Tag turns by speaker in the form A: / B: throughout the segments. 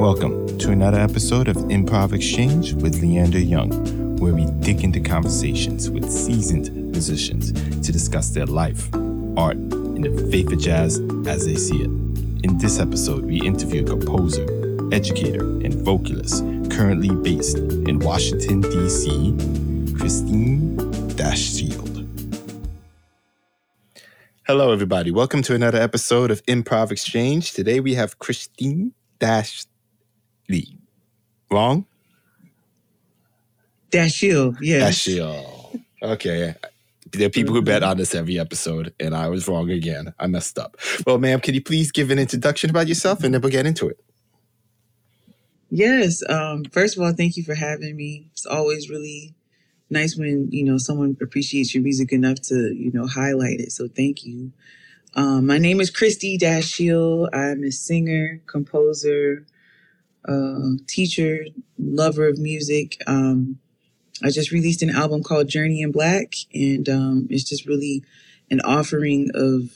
A: Welcome to another episode of Improv Exchange with Leander Young, where we dig into conversations with seasoned musicians to discuss their life, art, and the faith of jazz as they see it. In this episode, we interview a composer, educator, and vocalist currently based in Washington, D.C., Christine Dashiell. Hello, everybody. Welcome to another episode of Improv Exchange. Today we have Christine Dash Lee. Wrong?
B: Dashiell, yes.
A: Dashiell. Okay. There are people who bet on this every episode, and I was wrong again. I messed up. Well, ma'am, can you please give an introduction about yourself, and then we'll get into it.
B: Yes. Um, first of all, thank you for having me. It's always really nice when you know someone appreciates your music enough to you know highlight it. So thank you. Um, my name is Christie Dashiell. I'm a singer, composer, uh, teacher, lover of music. Um, I just released an album called Journey in Black, and um, it's just really an offering of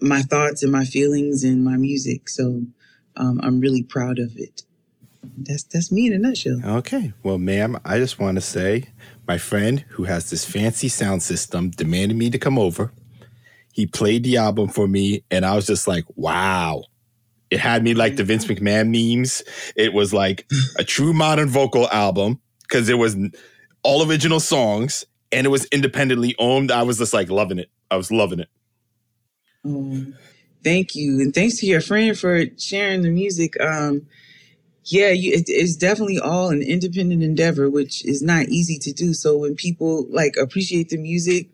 B: my thoughts and my feelings and my music. So um, I'm really proud of it. That's that's me in a nutshell.
A: Okay. Well, ma'am, I just want to say my friend who has this fancy sound system demanded me to come over. He played the album for me, and I was just like, wow. It had me like the Vince McMahon memes. It was like a true modern vocal album because it was all original songs and it was independently owned. I was just like loving it. I was loving it.
B: Um, thank you, and thanks to your friend for sharing the music. Um, yeah, you, it, it's definitely all an independent endeavor, which is not easy to do. So when people like appreciate the music,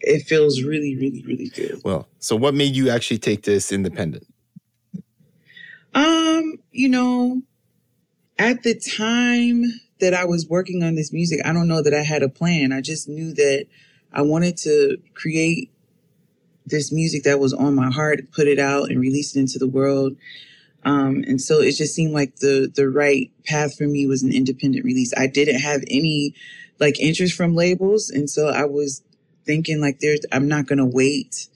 B: it feels really, really, really good.
A: Well, so what made you actually take this independent?
B: Um, you know, at the time that I was working on this music, I don't know that I had a plan. I just knew that I wanted to create this music that was on my heart, put it out and release it into the world. Um, and so it just seemed like the the right path for me was an independent release. I didn't have any like interest from labels, and so I was thinking like there's I'm not gonna wait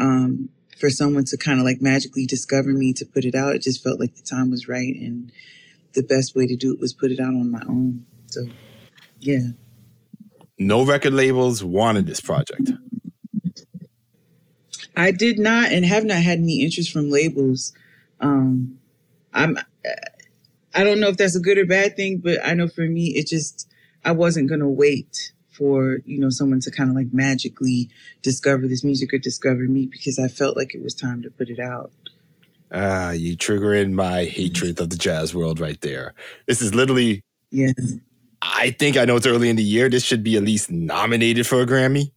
B: um, for someone to kind of like magically discover me to put it out. It just felt like the time was right, and the best way to do it was put it out on my own. So yeah.
A: No record labels wanted this project.
B: I did not and have not had any interest from labels. Um, I'm, I don't know if that's a good or bad thing, but I know for me, it just, I wasn't going to wait for, you know, someone to kind of like magically discover this music or discover me because I felt like it was time to put it out.
A: Ah, you triggering my hatred of the jazz world right there. This is literally,
B: yeah.
A: I think I know it's early in the year. This should be at least nominated for a Grammy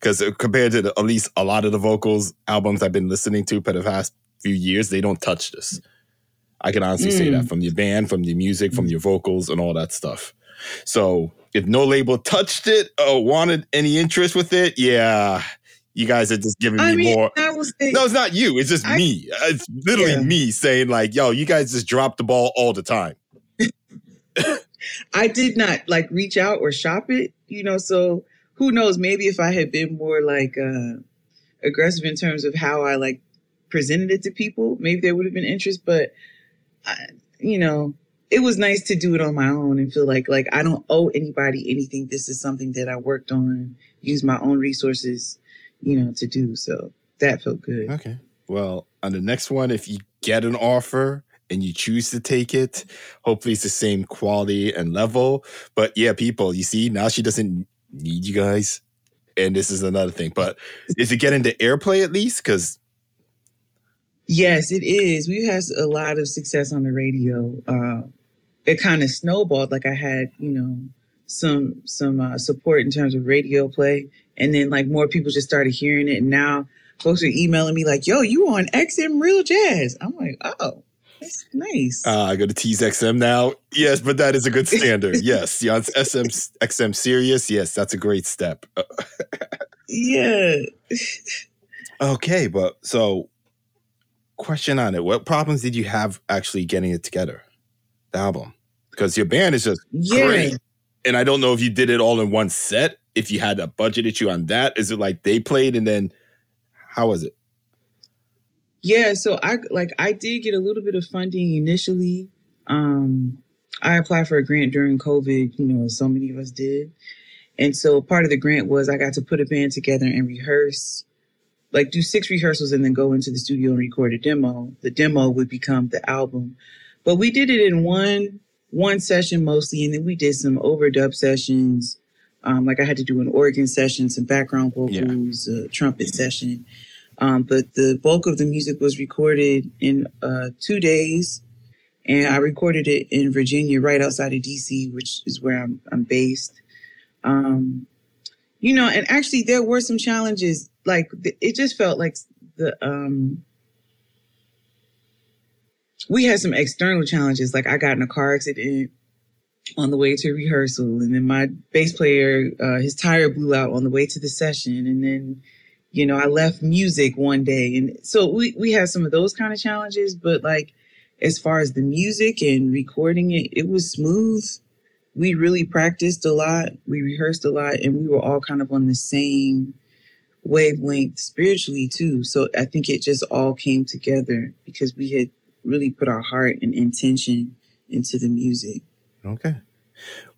A: because compared to the, at least a lot of the vocals albums I've been listening to for the past few years, they don't touch this. I can honestly mm. say that mm. from your band, from your music, from your vocals, and all that stuff. So if no label touched it or wanted any interest with it, yeah, you guys are just giving I me mean, more. No, it's not you. It's just I, me. It's literally yeah. me saying like, "Yo, you guys just drop the ball all the time."
B: I did not like reach out or shop it, you know. So who knows? Maybe if I had been more like uh, aggressive in terms of how I like presented it to people, maybe there would have been interest. But I, you know, it was nice to do it on my own and feel like like I don't owe anybody anything. This is something that I worked on, use my own resources, you know, to do. So that felt good.
A: Okay. Well, on the next one, if you get an offer and you choose to take it, hopefully it's the same quality and level. But yeah, people, you see, now she doesn't need you guys. And this is another thing. But is it getting the airplay at least? Because
B: Yes, it is. We've had a lot of success on the radio. Uh, it kind of snowballed. Like I had, you know, some some uh, support in terms of radio play, and then like more people just started hearing it, and now folks are emailing me like, "Yo, you on XM Real Jazz?" I'm like, "Oh, that's nice."
A: Uh, I go to Tease XM now. Yes, but that is a good standard. yes, yeah, SM XM Sirius. Yes, that's a great step.
B: yeah.
A: okay, but so question on it. What problems did you have actually getting it together? the album because your band is just yeah. great. And I don't know if you did it all in one set if you had a budgeted you on that? Is it like they played and then how was it?
B: Yeah, so I like I did get a little bit of funding initially. Um I applied for a grant during COVID, you know, so many of us did. And so part of the grant was I got to put a band together and rehearse, like do six rehearsals and then go into the studio and record a demo. The demo would become the album. But we did it in one one session mostly, and then we did some overdub sessions. Um, like I had to do an organ session, some background vocals, yeah. a trumpet session. Um, but the bulk of the music was recorded in uh, two days, and I recorded it in Virginia, right outside of DC, which is where I'm, I'm based. Um, you know, and actually there were some challenges. Like it just felt like the um, we had some external challenges. Like I got in a car accident on the way to rehearsal, and then my bass player, uh, his tire blew out on the way to the session, and then you know I left music one day, and so we we had some of those kind of challenges. But like as far as the music and recording it, it was smooth. We really practiced a lot. We rehearsed a lot, and we were all kind of on the same wavelength spiritually too. So I think it just all came together because we had really put our heart and intention into the music.
A: Okay.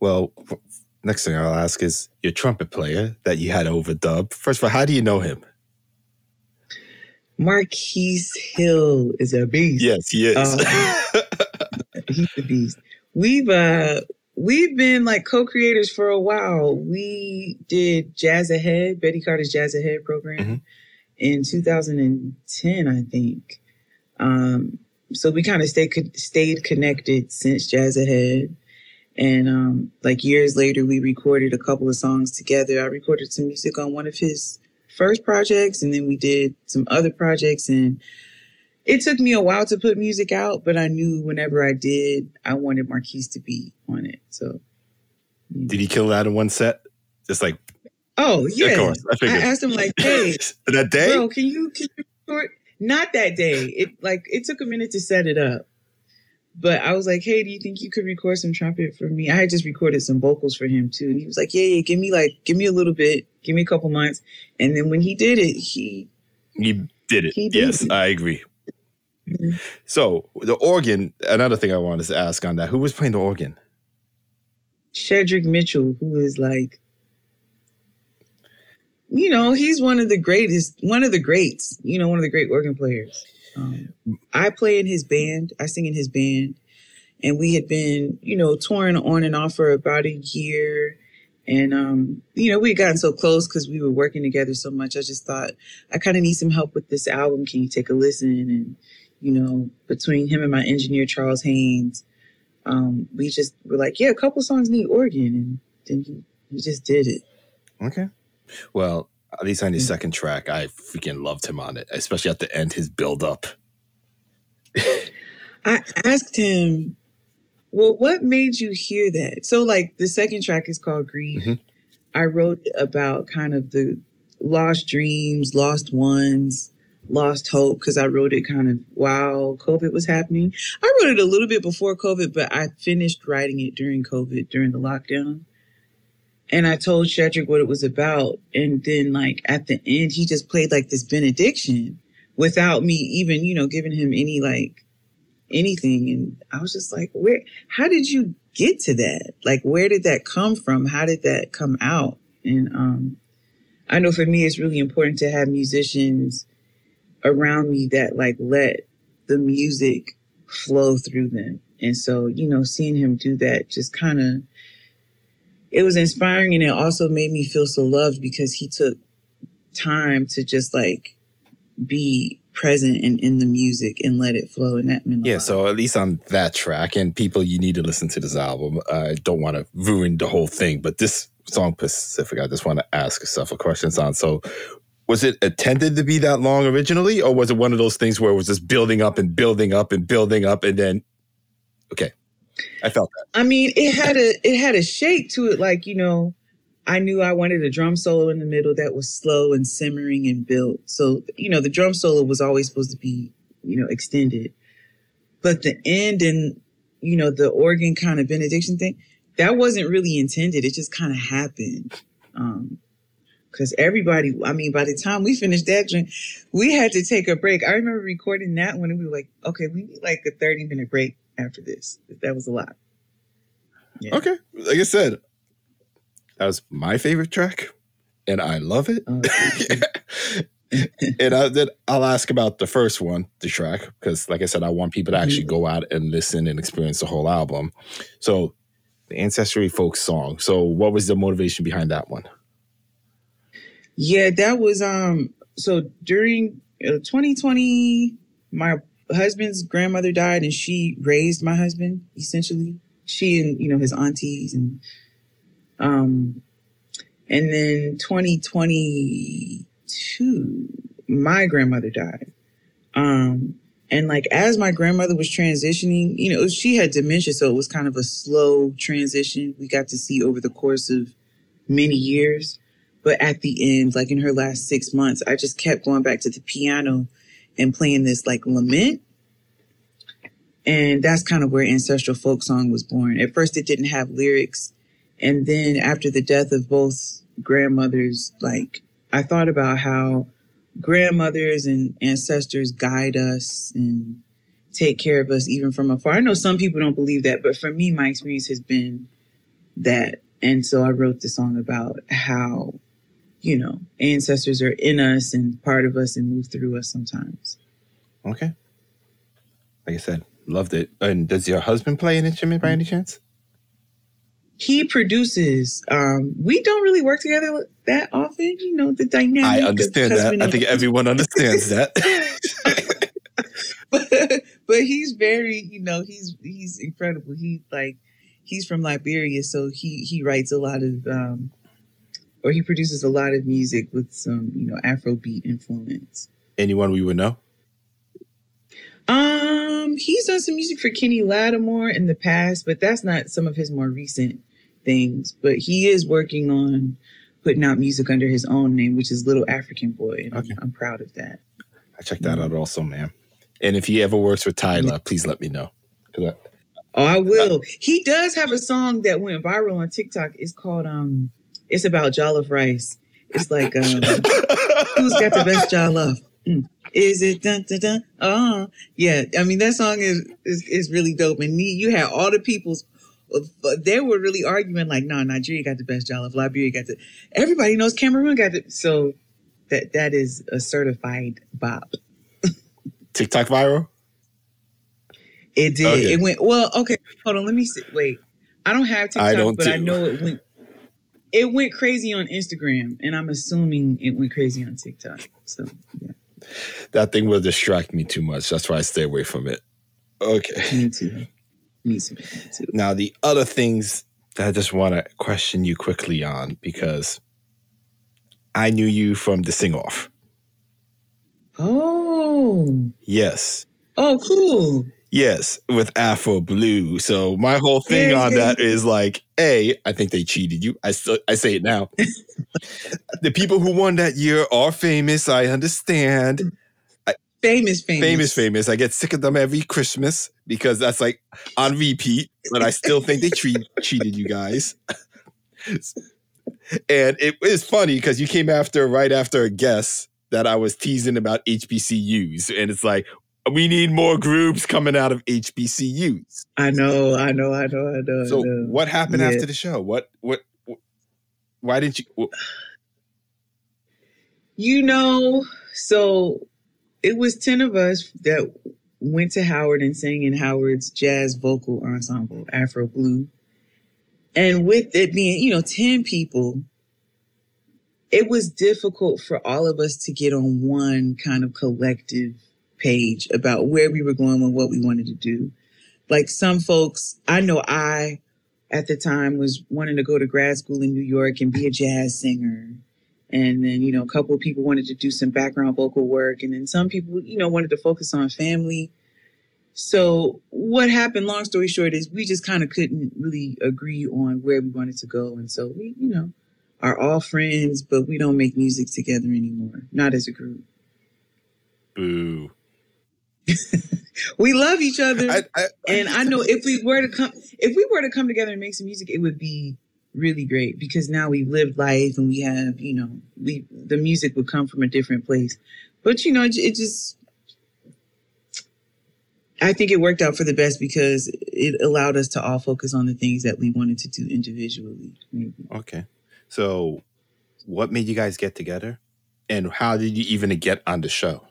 A: Well, next thing I'll ask is your trumpet player that you had overdub. First of all, how do you know him?
B: Marquis Hill is a beast.
A: Yes, he is.
B: Uh, he's a beast. We've uh we've been like co-creators for a while. We did Jazz Ahead, Betty Carter's Jazz Ahead program mm-hmm. in 2010, I think. Um, so we kind of stayed stayed connected since Jazz Ahead. And um, like years later, we recorded a couple of songs together. I recorded some music on one of his first projects, and then we did some other projects. And it took me a while to put music out, but I knew whenever I did, I wanted Marquis to be on it. So, mm.
A: did he kill that in one set? Just like,
B: oh yeah, of course. I, I asked him like, hey,
A: that day,
B: bro, can you can you record? Not that day. It like it took a minute to set it up. But I was like, hey, do you think you could record some trumpet for me? I had just recorded some vocals for him too. And he was like, yeah, yeah, give me like, give me a little bit, give me a couple months. And then when he did it, he.
A: He did it. He did yes, it. I agree. Mm-hmm. So the organ, another thing I wanted to ask on that, who was playing the organ?
B: Shedrick Mitchell, who is like you know, he's one of the greatest, one of the greats, you know, one of the great organ players. Um, I play in his band, I sing in his band, and we had been, you know, touring on and off for about a year. And, um, you know, we had gotten so close because we were working together so much. I just thought, I kind of need some help with this album. Can you take a listen? And, you know, between him and my engineer, Charles Haynes, um, we just were like, yeah, a couple songs need organ. And then he, he just did it.
A: Okay. Well, at least on his mm. second track, I freaking loved him on it, especially at the end, his build up.
B: I asked him, well, what made you hear that? So, like, the second track is called Grief. Mm-hmm. I wrote about kind of the lost dreams, lost ones, lost hope, because I wrote it kind of while COVID was happening. I wrote it a little bit before COVID, but I finished writing it during COVID, during the lockdown. And I told Shedrick what it was about. And then like at the end, he just played like this benediction without me even, you know, giving him any like anything. And I was just like, where, how did you get to that? Like, where did that come from? How did that come out? And, um, I know for me, it's really important to have musicians around me that like let the music flow through them. And so, you know, seeing him do that just kind of it was inspiring and it also made me feel so loved because he took time to just like be present and in the music and let it flow and that meant
A: yeah so at least on that track and people you need to listen to this album. I don't want to ruin the whole thing but this song pacific i just want to ask several questions on. So was it intended to be that long originally or was it one of those things where it was just building up and building up and building up and then okay I felt that.
B: I mean, it had a it had a shake to it, like you know, I knew I wanted a drum solo in the middle that was slow and simmering and built. So you know, the drum solo was always supposed to be you know extended, but the end and you know the organ kind of benediction thing that wasn't really intended. It just kind of happened. Um, because everybody, I mean, by the time we finished that joint, we had to take a break. I remember recording that one and we were like, okay, we need like a 30 minute break after this. That was a lot.
A: Yeah. Okay. Like I said, that was my favorite track and I love it. Uh, and I, then I'll ask about the first one, the track, because like I said, I want people to actually mm-hmm. go out and listen and experience the whole album. So the Ancestry Folk song. So what was the motivation behind that one?
B: Yeah, that was um so during uh, 2020 my husband's grandmother died and she raised my husband essentially. She and you know his aunties and um and then 2022 my grandmother died. Um and like as my grandmother was transitioning, you know, she had dementia so it was kind of a slow transition we got to see over the course of many years. But at the end, like in her last six months, I just kept going back to the piano and playing this like lament. And that's kind of where ancestral folk song was born. At first, it didn't have lyrics. And then after the death of both grandmothers, like I thought about how grandmothers and ancestors guide us and take care of us even from afar. I know some people don't believe that, but for me, my experience has been that. And so I wrote the song about how you know, ancestors are in us and part of us and move through us sometimes.
A: Okay. Like I said, loved it. And does your husband play an instrument by any chance?
B: He produces. Um, we don't really work together that often, you know, the dynamic.
A: I understand that. I think everyone understands that.
B: but but he's very, you know, he's he's incredible. He like he's from Liberia, so he he writes a lot of um or he produces a lot of music with some, you know, Afrobeat influence.
A: Anyone we would know?
B: Um, he's done some music for Kenny Lattimore in the past, but that's not some of his more recent things. But he is working on putting out music under his own name, which is Little African Boy. And okay. I'm, I'm proud of that.
A: I checked that out also, man. And if he ever works with Tyler, please let me know.
B: I, oh, I will. he does have a song that went viral on TikTok. It's called um it's about jollof rice. It's like, um, who's got the best jollof? Mm. Is it dun dun dun? Oh, yeah. I mean, that song is is, is really dope. And you had all the people's, they were really arguing like, no, Nigeria got the best jollof. Liberia got the. Everybody knows Cameroon got the. So that that is a certified bop.
A: TikTok viral.
B: It did. Okay. It went well. Okay, hold on. Let me see. Wait, I don't have TikTok, I don't but I know it went it went crazy on Instagram, and I'm assuming it went crazy on TikTok. So yeah.
A: That thing will distract me too much. That's why I stay away from it. Okay.
B: Me too. Me too. Me
A: too. Now the other things that I just want to question you quickly on because I knew you from the sing off.
B: Oh.
A: Yes.
B: Oh, cool.
A: Yes, with Afro Blue. So my whole thing yeah, on yeah. that is like, a, I think they cheated you. I still I say it now. the people who won that year are famous. I understand.
B: famous, famous,
A: famous, famous. I get sick of them every Christmas because that's like on repeat. But I still think they treat, cheated you guys. and it is funny because you came after right after a guess that I was teasing about HBCUs, and it's like, we need more groups coming out of HBCUs.
B: I know, I know, I know, I know.
A: So,
B: I know.
A: what happened yeah. after the show? What, what, what, why didn't you? What?
B: You know, so it was 10 of us that went to Howard and sang in Howard's jazz vocal ensemble, Afro Blue. And with it being, you know, 10 people, it was difficult for all of us to get on one kind of collective page about where we were going and what we wanted to do. Like some folks, I know I at the time was wanting to go to grad school in New York and be a jazz singer. And then, you know, a couple of people wanted to do some background vocal work. And then some people, you know, wanted to focus on family. So what happened, long story short, is we just kind of couldn't really agree on where we wanted to go. And so we, you know, are all friends, but we don't make music together anymore. Not as a group.
A: Boo.
B: we love each other, I, I, and I know if we were to come, if we were to come together and make some music, it would be really great because now we've lived life and we have, you know, we the music would come from a different place. But you know, it, it just I think it worked out for the best because it allowed us to all focus on the things that we wanted to do individually. Maybe.
A: Okay. So, what made you guys get together? And how did you even get on the show?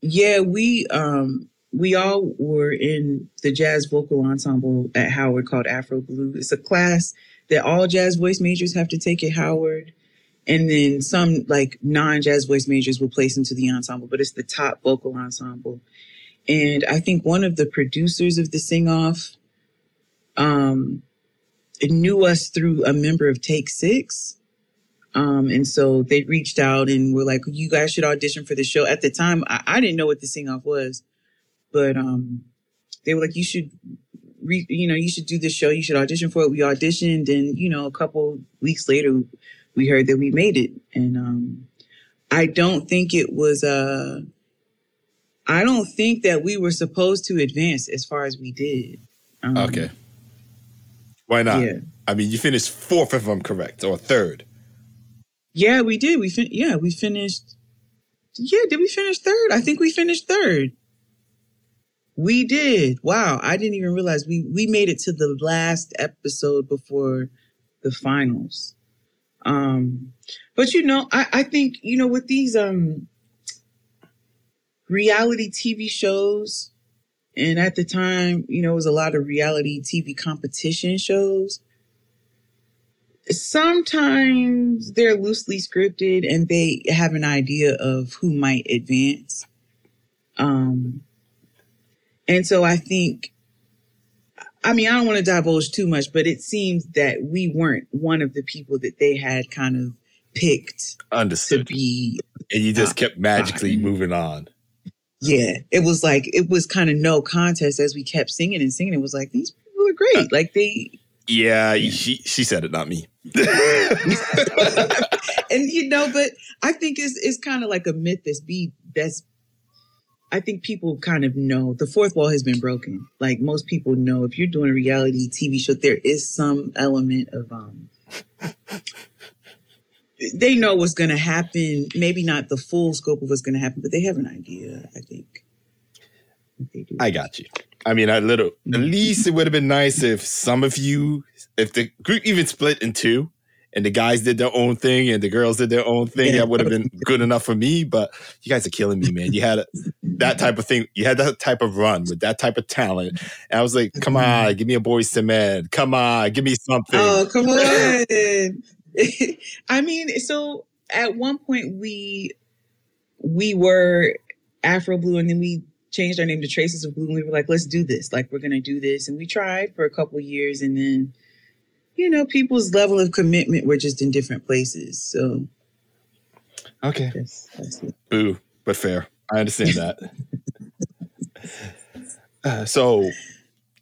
B: Yeah, we um we all were in the jazz vocal ensemble at Howard called Afro Blue. It's a class that all jazz voice majors have to take at Howard. And then some like non jazz voice majors will place into the ensemble, but it's the top vocal ensemble. And I think one of the producers of the sing off um, knew us through a member of Take Six. Um, and so they reached out and were like, you guys should audition for the show. At the time, I, I didn't know what the sing off was, but um, they were like, you should, re- you know, you should do this show. You should audition for it. We auditioned, and you know, a couple weeks later, we heard that we made it. And um, I don't think it was uh, I don't think that we were supposed to advance as far as we did.
A: Um, okay. Why not? Yeah. I mean, you finished fourth if I'm correct, or third.
B: Yeah, we did. We fin- yeah, we finished. Yeah, did we finish third? I think we finished third. We did. Wow, I didn't even realize we we made it to the last episode before the finals. Um, but you know, I I think you know with these um reality TV shows. And at the time, you know, it was a lot of reality TV competition shows. Sometimes they're loosely scripted and they have an idea of who might advance. Um, and so I think, I mean, I don't want to divulge too much, but it seems that we weren't one of the people that they had kind of picked
A: Understood.
B: to be.
A: And you just kept magically moving on
B: yeah, it was like it was kind of no contest as we kept singing and singing. It was like these people are great. Uh, like they.
A: Yeah, she she said it, not me.
B: and you know, but I think it's it's kind of like a myth that's be that's. I think people kind of know the fourth wall has been broken. Like most people know, if you're doing a reality TV show, there is some element of um they know what's going to happen. Maybe not the full scope of what's going to happen, but they have an idea. I think.
A: I got you. I mean, I little. At mm-hmm. least it would have been nice if some of you, if the group even split in two, and the guys did their own thing and the girls did their own thing. That would have been good enough for me. But you guys are killing me, man. You had a, that type of thing. You had that type of run with that type of talent. And I was like, come mm-hmm. on, give me a Boyz II Men. Come on, give me something.
B: Oh, come on. I mean, so at one point we we were Afro Blue, and then we changed our name to Traces of Blue, and we were like, let's do this. Like, we're gonna do this, and we tried for a couple years, and then you know, people's level of commitment were just in different places. So,
A: okay, that's, that's boo, but fair. I understand that. uh, so,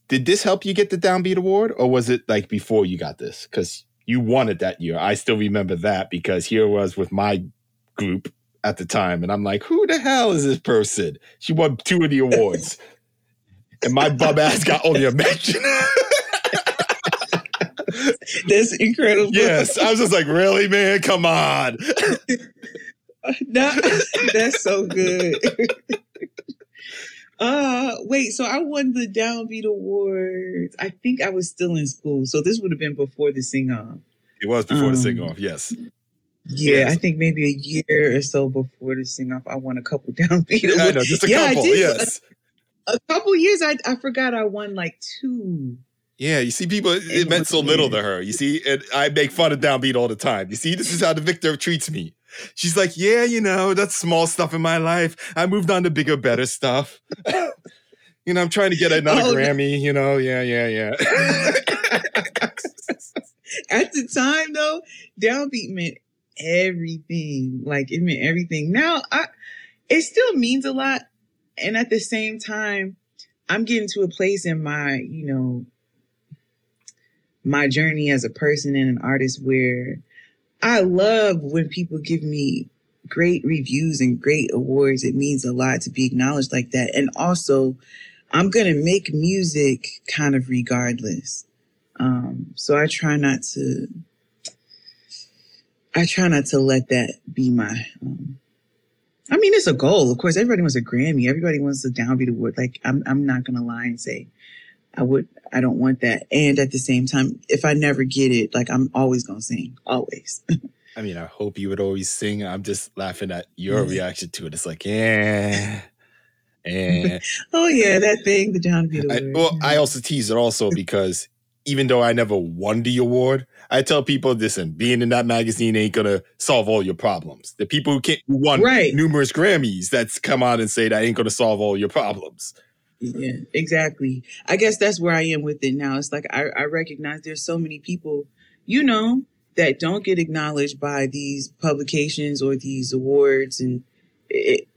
A: did this help you get the Downbeat Award, or was it like before you got this? Because you won it that year. I still remember that because here was with my group at the time, and I'm like, who the hell is this person? She won two of the awards, and my bum ass got only a mention.
B: That's incredible.
A: Yes, I was just like, really, man, come on.
B: no, that's so good. Uh, wait, so I won the Downbeat Awards. I think I was still in school. So this would have been before the sing off.
A: It was before um, the sing off, yes.
B: Yeah. I think maybe a year or so before the sing off, I won a couple Downbeat.
A: Yeah, know, just a yeah, couple, yes.
B: A, a, couple years, I, I forgot I won like two.
A: Yeah, you see, people, it meant so little to her. You see, and I make fun of Downbeat all the time. You see, this is how the victor treats me. She's like, yeah, you know, that's small stuff in my life. I moved on to bigger, better stuff. you know, I'm trying to get another oh, Grammy, you know, yeah, yeah, yeah.
B: At the time though, downbeat meant everything. Like it meant everything. Now I it still means a lot. And at the same time, I'm getting to a place in my, you know, my journey as a person and an artist where I love when people give me great reviews and great awards. It means a lot to be acknowledged like that. And also, I'm going to make music kind of regardless. Um, so I try not to. I try not to let that be my. Um, I mean, it's a goal. Of course, everybody wants a Grammy. Everybody wants a downbeat award. Like, I'm, I'm not gonna lie and say, I would, I don't want that. And at the same time, if I never get it, like, I'm always gonna sing, always.
A: I mean, I hope you would always sing. I'm just laughing at your reaction to it. It's like, yeah, yeah.
B: oh yeah, that thing, the downbeat
A: I,
B: award.
A: well. I also tease it also because even though I never won the award, I tell people, listen, being in that magazine ain't gonna solve all your problems. The people who can't who won
B: Right.
A: numerous Grammys that's come out and say that ain't gonna solve all your problems.
B: Yeah, exactly. I guess that's where I am with it now. It's like I, I recognize there's so many people, you know, that don't get acknowledged by these publications or these awards, and it,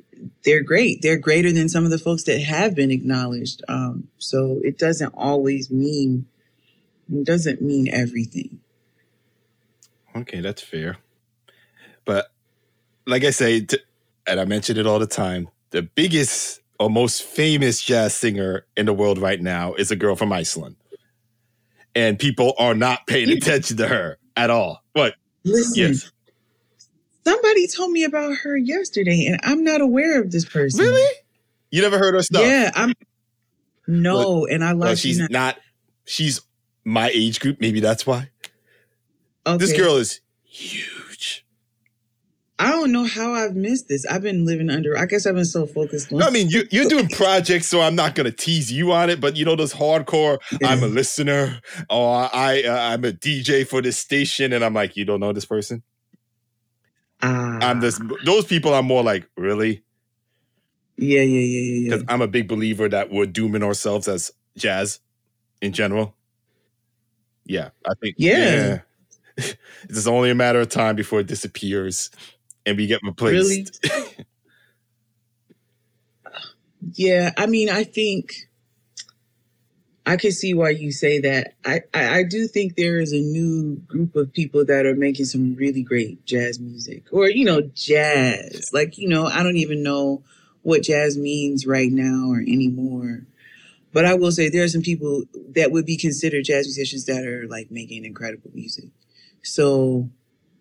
B: they're great. They're greater than some of the folks that have been acknowledged. Um, so it doesn't always mean it doesn't mean everything.
A: Okay, that's fair. But like I say, t- and I mention it all the time, the biggest or most famous jazz singer in the world right now is a girl from Iceland. And people are not paying attention to her at all. What?
B: Listen,
A: Yes.
B: somebody told me about her yesterday, and I'm not aware of this person.
A: Really? You never heard her stuff?
B: Yeah, I'm. No, and I
A: Well,
B: like
A: she's
B: not,
A: not, she's my age group. Maybe that's why.
B: Okay.
A: This girl is huge.
B: I don't know how I've missed this. I've been living under. I guess I've been so focused on.
A: No, I mean, you, you're doing projects, so I'm not going to tease you on it. But you know, those hardcore, I'm a listener, or I, uh, I'm a DJ for this station, and I'm like, you don't know this person.
B: Ah,
A: I'm this. Those people are more like, really,
B: Yeah, yeah, yeah, yeah, yeah.
A: because I'm a big believer that we're dooming ourselves as jazz in general. Yeah, I think.
B: Yeah.
A: it's only a matter of time before it disappears, and we get replaced.
B: Yeah, I mean, I think I can see why you say that. I, I, I do think there is a new group of people that are making some really great jazz music, or you know, jazz. Like you know, I don't even know what jazz means right now or anymore. But I will say there are some people that would be considered jazz musicians that are like making incredible music. So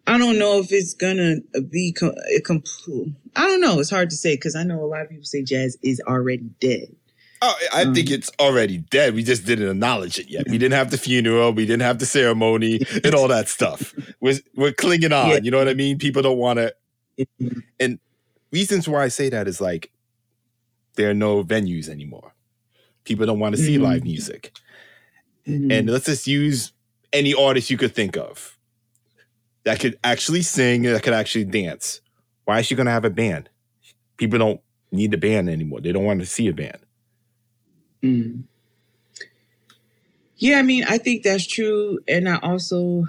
B: I don't know if it's gonna be com- a complete. I don't know. It's hard to say because I know a lot of people say jazz is already dead.
A: Oh, I think
B: Um,
A: it's already dead. We just didn't acknowledge it yet. We didn't have the funeral. We didn't have the ceremony and all that stuff. We're, we're clinging on.
B: Yeah.
A: You know what I mean? People don't want to. And reasons why I say that is like there are no venues anymore. People don't want to see
B: Mhm.
A: live music.
B: Mhm.
A: And let's just use any artist you could think of that could actually sing, that could actually dance. Why is she going to have a band? People don't need a band anymore. They don't want to see a band.
B: Mm. Yeah, I mean, I think that's true. And I also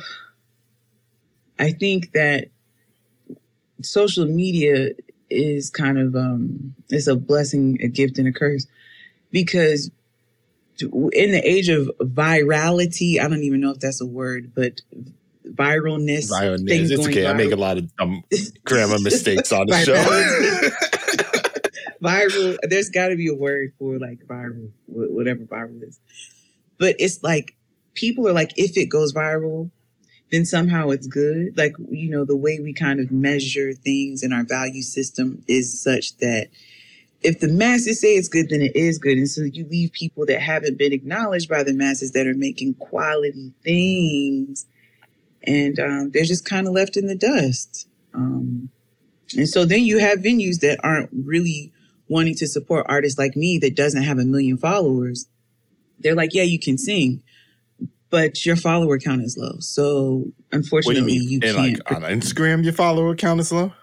B: I think that social media is kind of um it's a blessing, a gift and a curse. Because in the age of virality, I don't even know if that's a word, but viralness, things.
A: It's
B: going
A: okay. I make a lot of dumb grammar mistakes on the show.
B: viral. There's got to be a word for like viral, whatever viral is. But it's like people are like, if it goes viral, then somehow it's good. Like you know, the way we kind of measure things in our value system is such that if the masses say it's good, then it is good. And so you leave people that haven't been acknowledged by the masses that are making quality things, and um, they're just kind of left in the dust. Um, and so then you have venues that aren't really wanting to support artists like me that doesn't have a million followers. They're like, yeah, you can sing, but your follower count is low. So unfortunately,
A: you
B: you, can't.
A: like on Instagram, your follower count is low?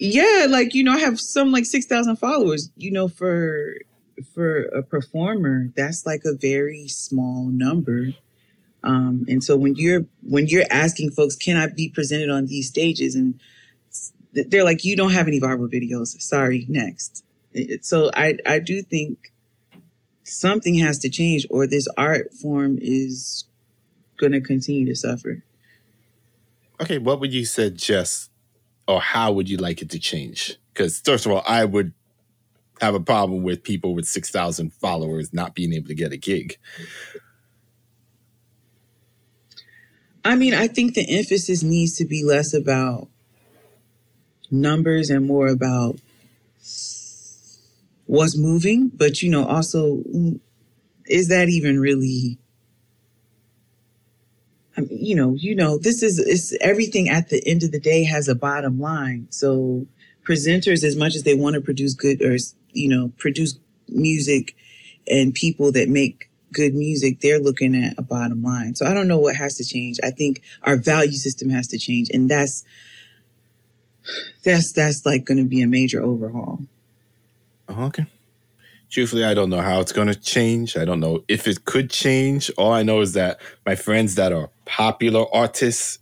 B: yeah, like you know, I have some like six thousand followers. You know, for for a performer, that's like a very small number. Um, and so when you're when you're asking folks, can I be presented on these stages, and they're like, you don't have any viral videos. Sorry, next. So I I do think something has to change, or this art form is going to continue to suffer.
A: Okay, what would you suggest or how would you like it to change? Because first of all, I would have a problem with people with 6,000 followers not being able to get a gig.
B: I mean, I think the emphasis needs to be less about numbers and more about what's moving, but you know, also is that even really I mean, you know, you know, this is it's everything at the end of the day has a bottom line. So presenters, as much as they want to produce good or you know, produce music and people that make good music, they're looking at a bottom line. So I don't know what has to change. I think our value system has to change. And that's that's that's like gonna be a major overhaul.
A: Oh, okay. Truthfully, I don't know how it's going to change. I don't know if it could change. All I know is that my friends that are popular artists,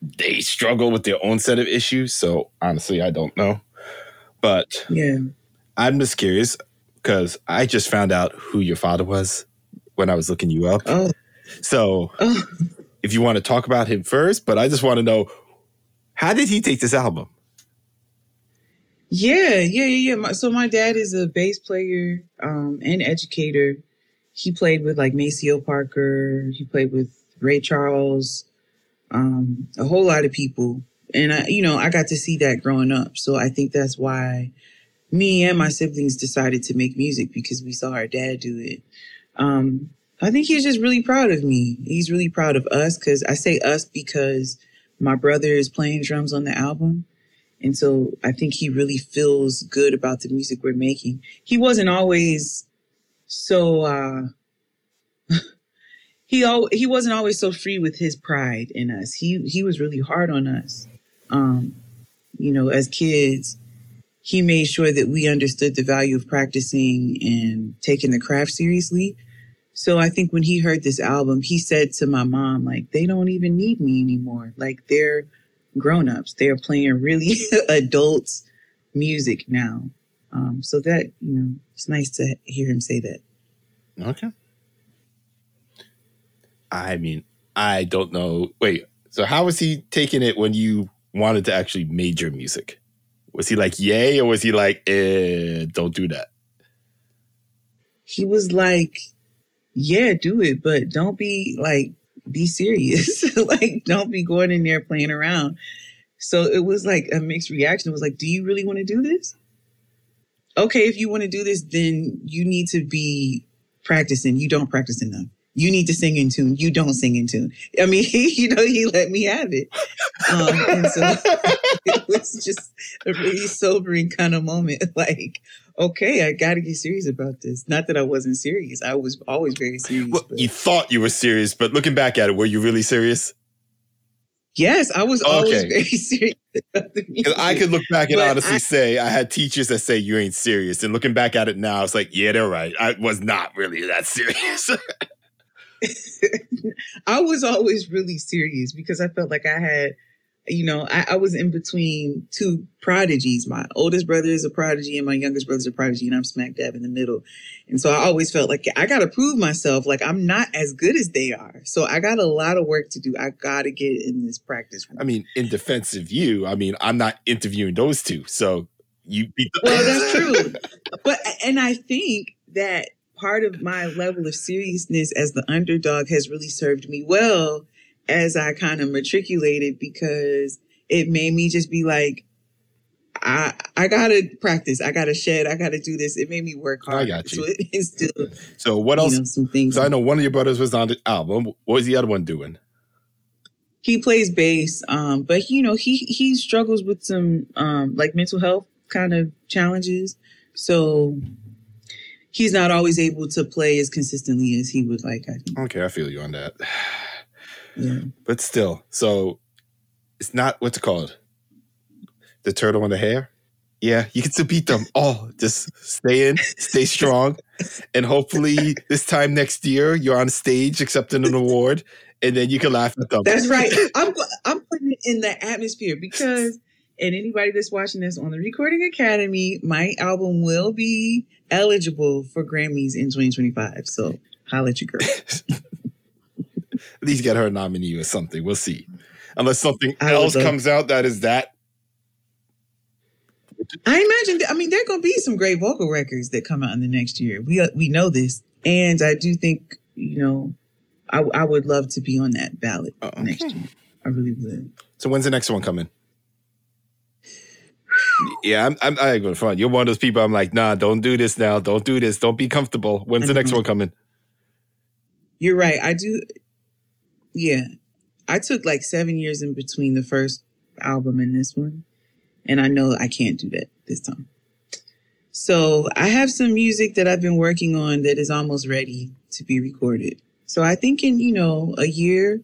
A: they struggle with their own set of issues. So honestly, I don't know. But
B: Yeah.
A: I'm just curious because I just found out who your father was when I was looking you up.
B: Oh,
A: So
B: oh.
A: if you want to talk about him first, but I just want to know how did he take this album?
B: Yeah, yeah, yeah, yeah. My, so my dad is a bass player um, and educator. He played with like Maceo Parker. He played with Ray Charles, um, a whole lot of people. And I, you know, I got to see that growing up. So I think that's why me and my siblings decided to make music because we saw our dad do it. Um, I think he's just really proud of me. He's really proud of us because I say us because my brother is playing drums on the album. And so I think he really feels good about the music we're making. He wasn't always so uh he al- he wasn't always so free with his pride in us. He he was really hard on us. Um you know, as kids, he made sure that we understood the value of practicing and taking the craft seriously. So I think when he heard this album, he said to my mom like they don't even need me anymore. Like they're grown-ups they're playing really adult music now um, so that you know it's nice to hear him say that
A: Okay. I mean, I don't know. Wait, so how was he taking it when you wanted to actually major music? Was he like, yay, or was he like, eh, don't do that?
B: he was like yeah do it but don't be like be serious. Like don't be going in there playing around. So it was like a mixed reaction. It was like do you really want to do this? Okay if you want to do this then you need to be practicing. You don't practice enough. You need to sing in tune. You don't sing in tune. I mean he you know he let me have it. Um, and so it was just a really sobering kind of moment like okay i gotta get serious about this not that i wasn't serious i was always very serious
A: well,
B: but
A: you thought you were serious, but looking back at it, were you really serious?
B: yes i was always
A: Okay.
B: very serious
A: I could look back and
B: But
A: honestly
B: I-
A: say I had teachers that say you ain't serious, and looking back at it now, it's like, yeah, they're right. I was not really that serious.
B: I was always really serious because I felt like I had, you know, I, I was in between two prodigies. My oldest brother is a prodigy and my youngest brother's a prodigy, and I'm smack dab in the middle. And so I always felt like I got to prove myself. Like I'm not as good as they are. So I got a lot of work to do. I got to get in this practice room.
A: I mean, in defense of you, I mean, I'm not interviewing those two, so you beat the.
B: Well, that's true. but and I think that part of my level of seriousness as the underdog has really served me well as I kind of matriculated because it made me just be like, I I gotta practice. I gotta shed. I gotta do this. It made me work hard.
A: I got you.
B: So it instilled,
A: So what
B: you
A: else?
B: know, some things.
A: So I know one of your brothers was on the album. What was the other one doing?
B: he plays bass, um, but you know he he struggles with some um, like mental health kind of challenges. So he's not always able to play as consistently as he would like. I think.
A: Okay, I feel you on that.
B: Yeah.
A: But still, so it's not what's it called? The turtle and the hare? Yeah, you can still beat them all. Just stay in, stay strong, and hopefully this time next year you're on stage accepting an award, and then you can laugh at them.
B: That's right. I'm I'm putting it in the atmosphere because, and anybody that's watching this on the Recording Academy, my album will be eligible for Grammys in 2025. So holla at your girl.
A: At least get her a nominee or something. We'll see. Unless something
B: I
A: else
B: love-
A: comes out that is that.
B: I imagine. That, I mean, there are going to be some great vocal records that come out in the next year. We uh, we know this, and I do think you know I, I would love to be on that ballot
A: Oh, okay.
B: next year. I really would.
A: So when's the next one coming? Yeah, I'm, I'm, I ain't gonna front. You're one of those people. I'm like, nah, don't do this now. Don't do this. Don't be comfortable. When's the next one coming?
B: You're right. I do. Yeah. I took like seven years in between the first album and this one. And I know I can't do that this time. So I have some music that I've been working on that is almost ready to be recorded. So I think in, you know, a year,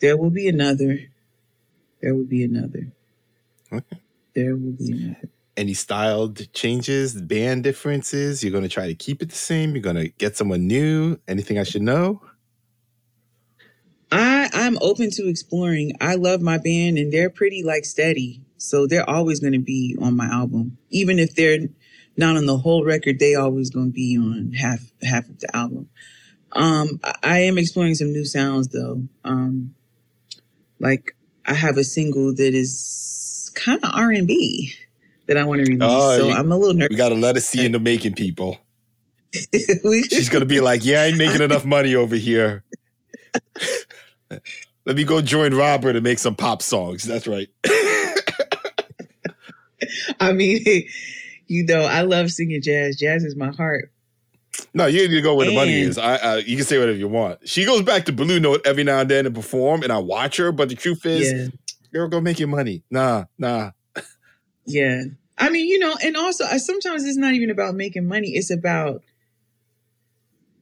B: there will be another. There will be another.
A: Okay.
B: There will be another.
A: Any style d- changes, band differences? You're gonna try to keep it the same. You're gonna get someone new. Anything I should know?
B: I I'm open to exploring. I love my band and they're pretty like steady. So they're always going to be on my album. Even if they're not on the whole record, they always going to be on half half of the album. Um I, I am exploring some new sounds though. Um like I have a single that is kind of R&B that I want to release.
A: Oh,
B: so
A: you-
B: I'm a little nervous.
A: We gotta let us see in the making, people. She's gonna be like, "Yeah, I ain't making enough money over here. Let me go join Robert and make some pop songs." That's right.
B: I mean, you know, I love singing jazz. Jazz is my heart.
A: No, you need to go where the money is. I, uh, you can say whatever you want. She goes back to Blue Note every now and then to perform, and I watch her. But the truth is,
B: Yeah.
A: girl, go make your money. Nah, nah.
B: Yeah. I mean, you know, and also I, sometimes it's not even about making money. It's about,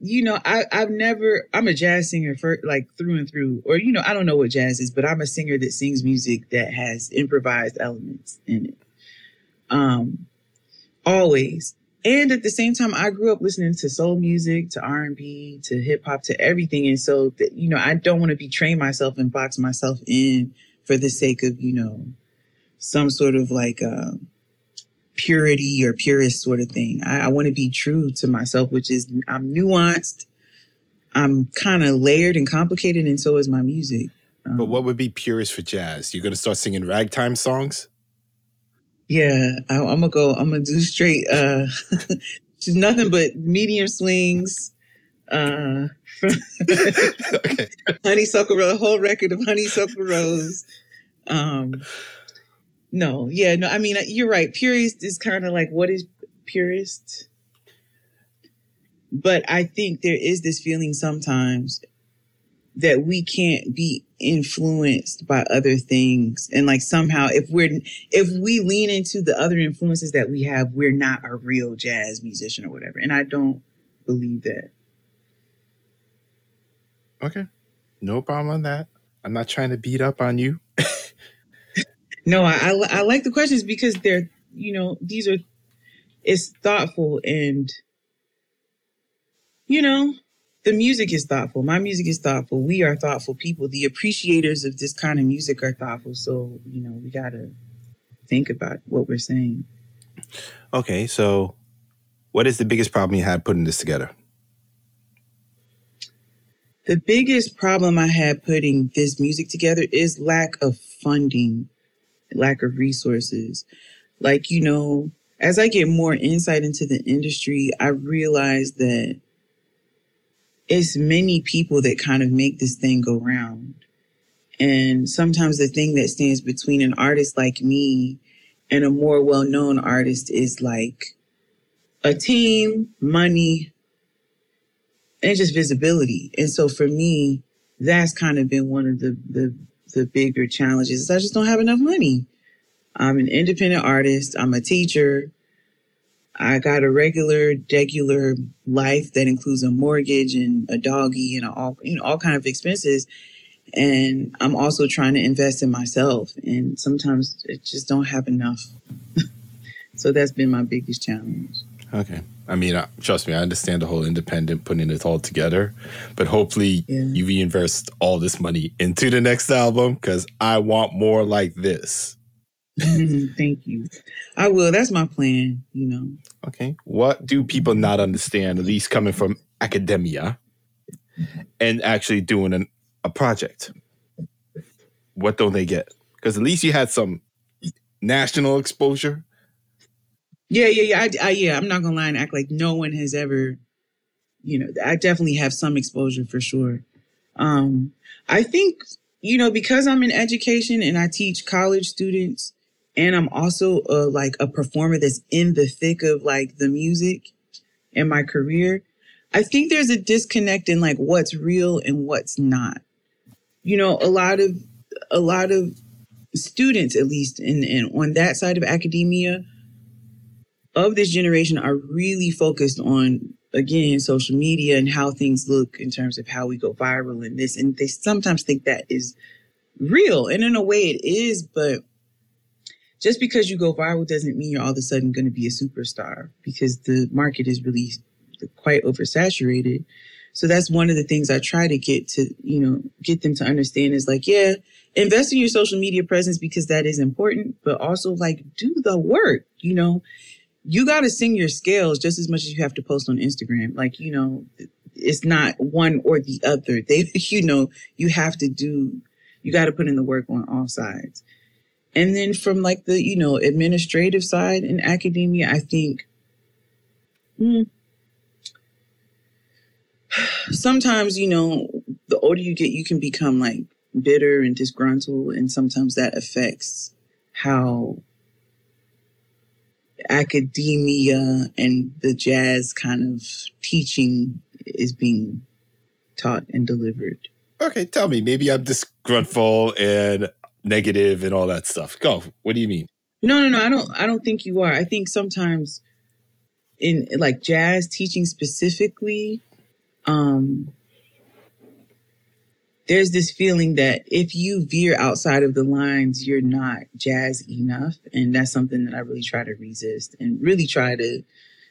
B: you know, I, I've never, I'm a jazz singer for like through and through, or, you know, I don't know what jazz is, but I'm a singer that sings music that has improvised elements in it. Um, always. And at the same time, I grew up listening to soul music, to R&B, to hip hop, to everything. And so, you know, I don't want to betray myself and box myself in for the sake of, you know, some sort of like um, purity or purist sort of thing. I, I want to be true to myself, which is I'm nuanced. I'm kind of layered and complicated, and so is my music. Um,
A: But what would be purest for jazz? You're gonna start singing ragtime songs?
B: Yeah, I, I'm gonna go. I'm gonna do straight. Uh, just nothing but medium swings. Uh,
A: okay.
B: honeysuckle rose, whole record of honeysuckle rose. Um, no, yeah, no. I mean, uh, you're right. Purist is kind of like what is purist, but I think there is this feeling sometimes that we can't be influenced by other things and like somehow if we're if we lean into the other influences that we have we're not a real jazz musician or whatever and i don't believe that
A: Okay. No problem on that. I'm not trying to beat up on you.
B: No, I, I I like the questions because they're you know these are it's thoughtful and you know the music is thoughtful. My music is thoughtful. We are thoughtful people. The appreciators of this kind of music are thoughtful. So you know we gotta think about what we're saying.
A: Okay, so what is the biggest problem you had putting this together?
B: The biggest problem I had putting this music together is lack of funding, lack of resources. Like, you know, as I get more insight into the industry, I realize that it's many people that kind of make this thing go round. And sometimes the thing that stands between an artist like me and a more well known artist is like a team, money, and just visibility. And so for me, that's kind of been one of the the the bigger challenges. Is I just don't have enough money. I'm an independent artist. I'm a teacher. I got a regular, regular life that includes a mortgage and a doggy and all you know all kind of expenses. And I'm also trying to invest in myself. And sometimes I just don't have enough. so that's been my biggest challenge.
A: Okay. I mean, trust me, I understand the whole independent putting it all together, but hopefully
B: Yeah.
A: you reinvest all this money into the next album because I want more like this. Mm-hmm.
B: Thank you. I will. That's my plan, you know.
A: Okay. What do people not understand, at least coming from academia and actually doing an, a project? What don't they get? Because at least you had some national exposure.
B: Yeah, yeah, yeah. I, I, yeah, I'm not gonna lie and act like no one has ever you know, I definitely have some exposure for sure. Um, I think, you know, because I'm in education and I teach college students and I'm also a, like a performer that's in the thick of like the music in my career. I think there's a disconnect in like what's real and what's not. You know, a lot of a lot of students, at least in, in on that side of academia, of this generation are really focused on again social media and how things look in terms of how we go viral and this and they sometimes think that is real and in a way it is but just because you go viral doesn't mean you're all of a sudden going to be a superstar because the market is really quite oversaturated. So that's one of the things i try to get to you know get them to understand is like yeah invest in your social media presence because that is important but also like do the work you know you got to sing your scales just as much as you have to post on Instagram. Like, you know, it's not one or the other. They, you know, you have to do, you got to put in the work on all sides. And then from like the, you know, administrative side in academia, I think, hmm, sometimes, you know, the older you get, you can become like bitter and disgruntled. And sometimes that affects how academia and the jazz kind of teaching is being taught and delivered.
A: Okay, tell me. Maybe I'm disgruntled and negative and all that stuff. Go. What do you mean?
B: No, no, no. I don't. I don't think you are. I think sometimes in like jazz teaching specifically, um, there's this feeling that if you veer outside of the lines, you're not jazz enough. And that's something that I really try to resist and really try to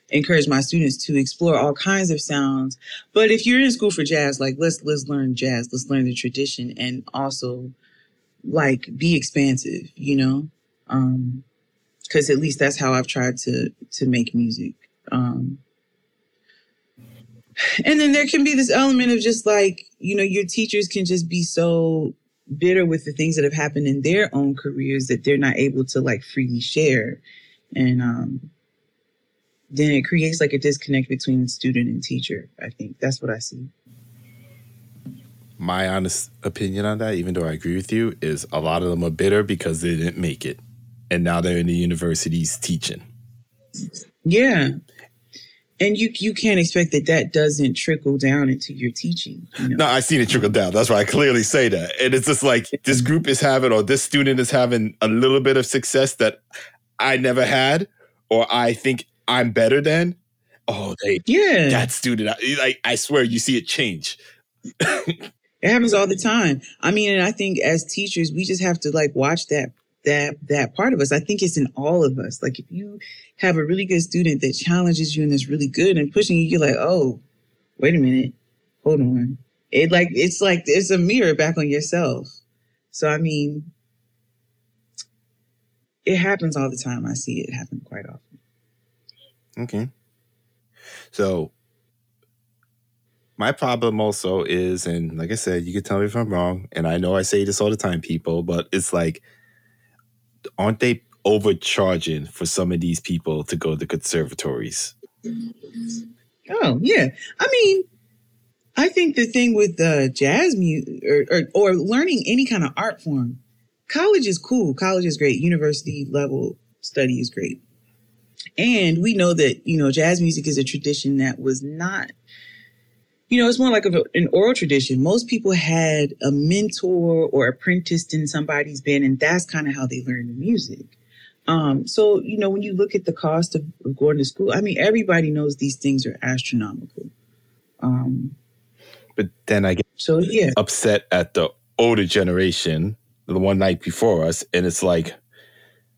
B: encourage my students to explore all kinds of sounds. But if you're in school for jazz, like let's let's learn jazz, let's learn the tradition and also like be expansive, you know? Um because at least that's how I've tried to to make music. Um and then there can be this element of just like, you know, your teachers can just be so bitter with the things that have happened in their own careers that they're not able to like freely share. And um, then it creates like a disconnect between student and teacher. I think that's what I see.
A: My honest opinion on that, even though I agree with you, is a lot of them are bitter because they didn't make it. And now they're in the universities teaching.
B: Yeah and you you can't expect that that doesn't trickle down into your teaching. You know?
A: No, I seen it trickle down. That's why I clearly say that. And it's just like this mm-hmm. group is having, or this student is having a little bit of success that I never had, or I think I'm better than. Oh, they
B: yeah,
A: that student. I, I swear, you see it change.
B: it happens all the time. I mean, and I think as teachers, we just have to like watch that that that part of us. I think it's in all of us. Like if you have a really good student that challenges you and is really good and pushing you, you're like, oh, wait a minute, hold on. It like it's like it's a mirror back on yourself. So I mean, it happens all the time. I see it happen quite often.
A: Okay. So my problem also is, and like I said, you can tell me if I'm wrong, and I know I say this all the time, people, but it's like aren't they overcharging for some of these people to go to conservatories?
B: Oh yeah, I mean, I think the thing with uh, jazz music or, or, or learning any kind of art form, college is cool. College is great. University level study is great. And we know that, you know, jazz music is a tradition that was not you know, it's more like a, an oral tradition. Most people had a mentor or apprenticed in somebody's band, and that's kind of how they learned the music. Um, so, you know, when you look at the cost of, of, going to school, I mean, everybody knows these things are astronomical. Um,
A: but then I get
B: so yeah
A: upset at the older generation, the one night before us, and it's like,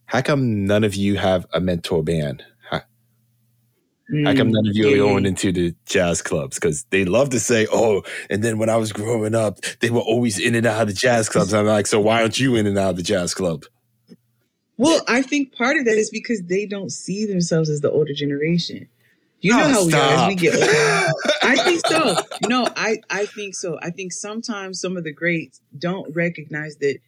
A: how come none of you have a mentor band? Mm, How come none of you are going into the jazz clubs? Because they love to say, oh, and then when I was growing up, they were always in and out of the jazz clubs. I'm like, so why aren't you in and out of the jazz club?
B: Well, I think part of that is because they don't see themselves as the older generation. You know oh, how we are as we get older. I think so. No, I, I think so. I think sometimes some of the greats don't recognize that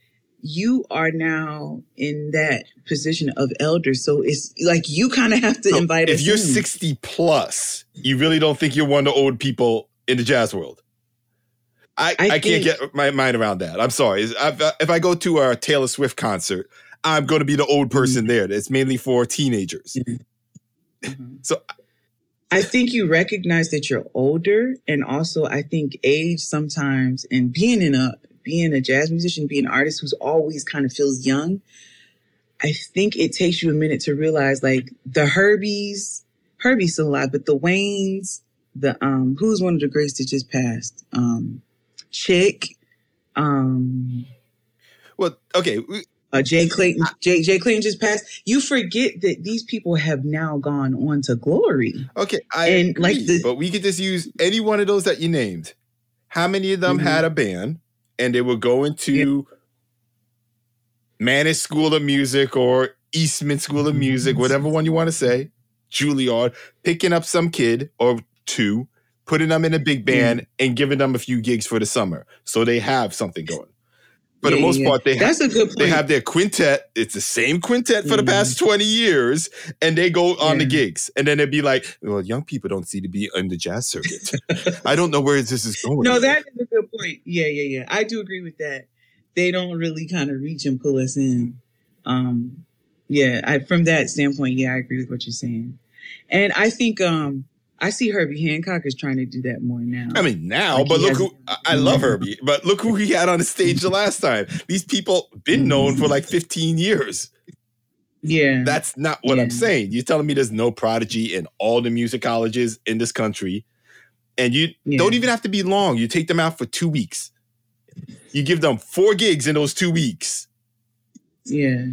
B: you are now in that position of elder. So it's like you kind of have to so invite
A: if you're in. 60 plus, you really don't think you're one of the old people in the jazz world. I, I, I can't get my mind around that. I'm sorry. If I go to a Taylor Swift concert, I'm going to be the old person mm-hmm. there. It's mainly for teenagers. Mm-hmm. mm-hmm. So
B: I think you recognize that you're older, and also I think age sometimes, and being in a being a jazz musician, being an artist who's always kind of feels young. I think it takes you a minute to realize, like the Herbies, Herbie's still alive, but the Waynes, the um, who's one of the greats that just passed, um, Chick, um,
A: well, okay,
B: uh, Jay Clayton, Jay, Jay Clayton just passed. You forget that these people have now gone on to glory.
A: Okay, I and agree, like the, but we could just use any one of those that you named. How many of them mm-hmm. had a band and they were going to yeah. School of Music or Eastman School of Music, whatever one you want to say, Juilliard, picking up some kid or two, putting them in a big band, mm-hmm. and giving them a few gigs for the summer, so they have something going for yeah, the most yeah. part, they
B: that's
A: have,
B: a good point.
A: They have their quintet. It's the same quintet for mm-hmm. the past twenty years, and they go on yeah. the gigs. And then they'd be like, "Well, young people don't seem to be in the jazz circuit. I don't know where this is going."
B: No, that is a good point. Yeah, yeah, yeah. I do agree with that. They don't really kind of reach and pull us in. Um, yeah, I, from that standpoint, yeah, I agree with what you're saying. And I think um, I see Herbie Hancock is trying to do that more now.
A: I mean, now, like but look has, who I love mm-hmm. Herbie, but look who he had on the stage the last time. These people been known for like mm-hmm. 15 years.
B: Yeah.
A: That's not what yeah. I'm saying. You're telling me there's no prodigy in all the music colleges in this country. And you yeah. don't even have to be long. You take them out for two weeks. You give them four gigs in those two weeks.
B: Yeah.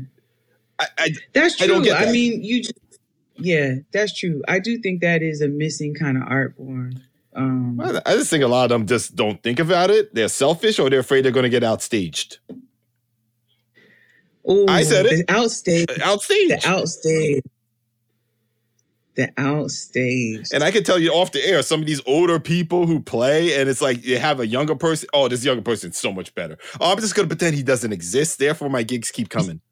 A: I, I
B: That's true. I, I mean, you just yeah, that's true. I do think that is a missing kind of art form. Um,
A: I just think a lot of them just don't think about it. They're selfish or they're afraid they're going to get outstaged.
B: Ooh, I said it. The
A: outstage.
B: Outstage. The outstage. The outstage.
A: And I can tell you off the air, some of these older people who play, and it's like you have a younger person. Oh, this younger person's so much better. Oh, I'm just going to pretend he doesn't exist. Therefore, my gigs keep coming.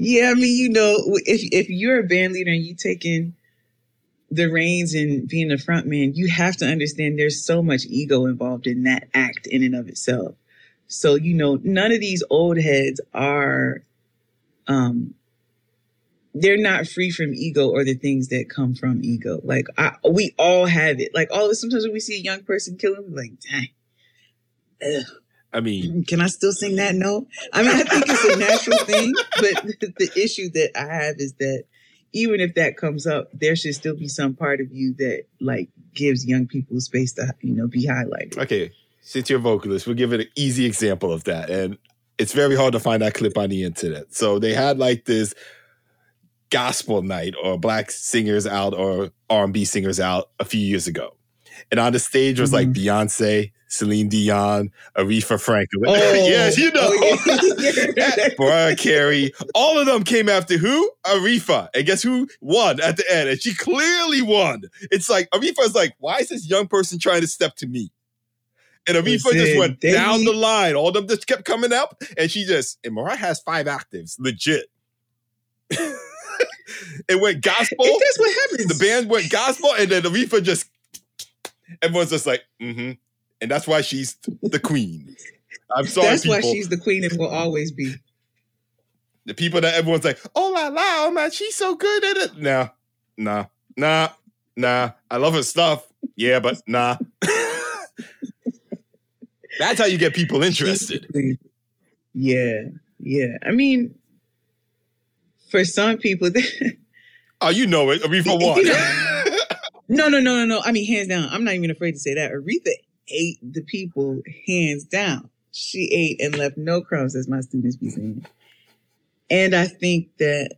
B: Yeah, I mean, you know, if if you're a band leader and you taking the reins and being the front man, you have to understand there's so much ego involved in that act in and of itself. So, you know, none of these old heads are um they're not free from ego or the things that come from ego. Like I, we all have it. Like all of us, sometimes when we see a young person killing, we're like, dang. Ugh
A: I mean, mm,
B: can I still sing that note? I mean, I think it's a natural thing, but the issue that I have is that even if that comes up, there should still be some part of you that like gives young people space to you know be highlighted.
A: Okay, since you're a vocalist, we'll give it an easy example of that, and it's very hard to find that clip on the internet. So they had like this gospel night or black singers out or R&B singers out a few years ago. And on the stage was mm-hmm. like Beyonce, Celine Dion, Aretha Franklin. Oh, yes, you know. Oh, Mariah Carey. All of them came after who? Aretha. And guess who won at the end? And she clearly won. It's like Aretha's like, why is this young person trying to step to me? And Aretha just went down the line. All of them just kept coming up. And she just, and Mariah has five octaves, legit. it went gospel.
B: That's what happens.
A: The band went gospel, and then Aretha just everyone's just like, mm-hmm. And that's why she's the queen. I'm sorry.
B: That's
A: people.
B: why she's the queen and will always be.
A: The people that everyone's like, oh la la, oh man, she's so good at it. Nah, nah, nah, nah. I love her stuff. Yeah, but nah. That's how you get people interested.
B: Yeah, yeah. I mean, for some people,
A: oh, you know it. I mean, for what?
B: No, no, no, no, no. I mean, hands down. I'm not even afraid to say that. Aretha ate the people hands down. She ate and left no crumbs, as my students be saying. And I think that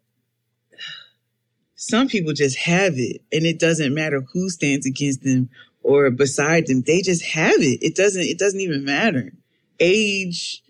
B: some people just have it, and it doesn't matter who stands against them or beside them. They just have it. It doesn't. It doesn't even matter. Age,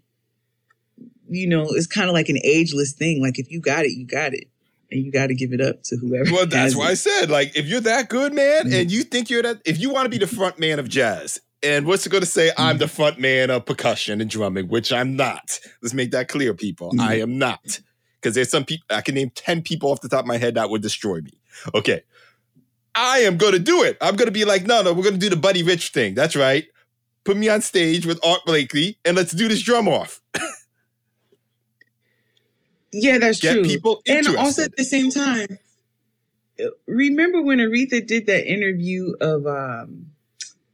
B: you know, it's kind of like an ageless thing. Like if you got it, you got it and you got to give it up to whoever.
A: Well, that's why. I said, like, if you're that good, man, mm-hmm. and you think you're that, if you want to be the front man of jazz, And what's it going to say? I'm the front man of percussion and drumming, which I'm not. Let's make that clear, people.
B: Mhm.
A: I am not. Because there's some people, I can name 10 people off the top of my head that would destroy me. Okay. I am going to do it. I'm going to be like, no, no, we're going to do the Buddy Rich thing. That's right. Put me on stage with Art Blakey and let's do this drum off.
B: Yeah, that's
A: Get
B: true.
A: people
B: and also at the same time, remember when Aretha did that interview of um,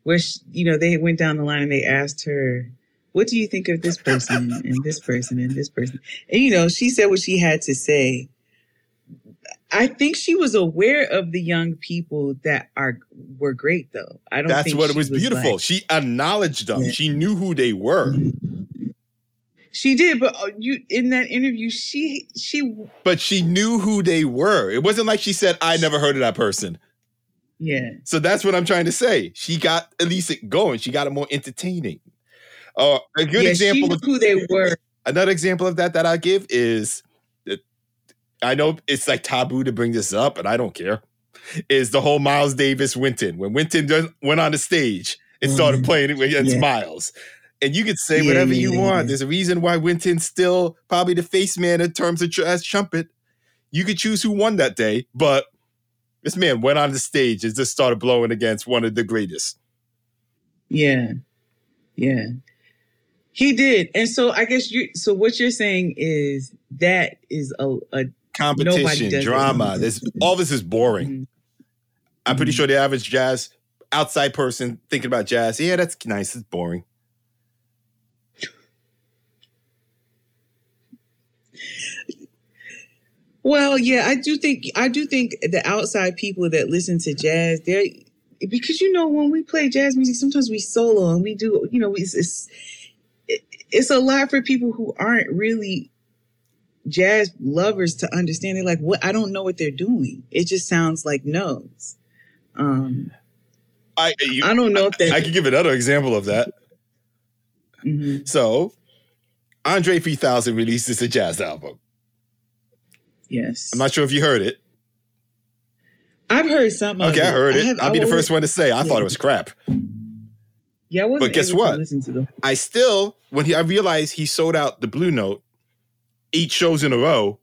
B: where she, you know they went down the line and they asked her, "What do you think of this person and this person and this person?" And you know, she said what she had to say. I think she was aware of the young people that are were great though. I don't.
A: That's what it
B: she
A: was beautiful.
B: like-
A: she acknowledged them.
B: Yeah.
A: She knew who they were.
B: She did, but uh, you in that interview, she she
A: but she knew who they were. It wasn't like she said, I never heard of that person.
B: yeah
A: So that's what I'm trying to say. She got at least it going. She got it more entertaining. Uh, a good
B: yeah,
A: example of
B: who they were.
A: another example of that that I give is that I know it's like taboo to bring this up, and I don't care. Is the whole Miles Davis Wynton when Wynton just went on the stage and started
B: Mhm.
A: playing it against
B: Yeah.
A: Miles. And you could say
B: Yeah,
A: whatever
B: yeah,
A: you
B: yeah,
A: want. There's a reason why Wynton's still probably the face man in terms of jazz trumpet. You could choose who won that day, but this man went on the stage and just started blowing against one of the greatest.
B: Yeah. Yeah. He did. And so I guess you so what you're saying is that is a, a
A: Competition, drama. This all this is boring.
B: Mhm.
A: I'm pretty
B: Mhm.
A: sure the average jazz outside person thinking about jazz, yeah, that's nice. It's boring.
B: Well, yeah, I do think I do think the outside people that listen to jazz, they're because you know when we play jazz music, sometimes we solo and we do, you know, it's it's, it's a lot for people who aren't really jazz lovers to understand. They're like, what? I don't know what they're doing. It just sounds like notes. Um,
A: I you,
B: I don't know if that.
A: I could give another example of that.
B: Mhm.
A: So, Andre 3000 releases a jazz album.
B: Yes.
A: I'm not sure if you heard it.
B: I've heard some of
A: Okay, I heard it.
B: have-
A: I'll be the first one to say I thought it was crap.
B: Yeah, I wasn't
A: But guess what?
B: Listen to the
A: I still, when he, I realized he sold out the Blue Note eight shows in a row,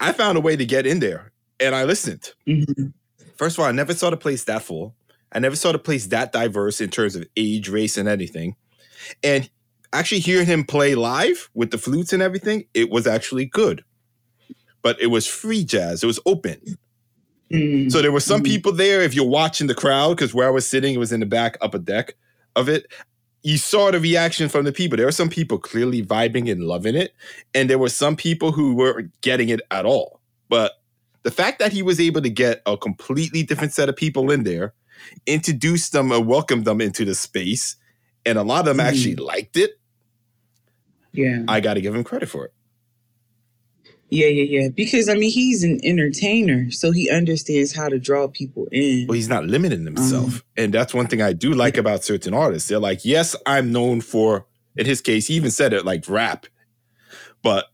A: I found a way to get in there and I listened.
B: Mhm.
A: First of all, I never saw the place that full. I never saw the place that diverse in terms of age, race, and anything. And actually hearing him play live with the flutes and everything, it was actually good. But it was free jazz. It was open.
B: Mhm.
A: So there were some
B: Mhm.
A: people there. If you're watching the crowd, because where I was sitting, it was in the back upper deck of it. You saw the reaction from the people. There were some people clearly vibing and loving it, and there were some people who weren't getting it at all. But the fact that he was able to get a completely different set of people in there, introduce them and welcome them into the space, and a lot of them
B: Mhm.
A: actually liked it,
B: yeah,
A: I got to give him credit for it.
B: Yeah, yeah, yeah. Because I mean, he's an entertainer, so he understands how to draw people in.
A: Well, he's not limiting himself. Uh-huh. And that's one thing I do like about certain artists. They're like, yes, I'm known for, in his case, he even said it like rap, but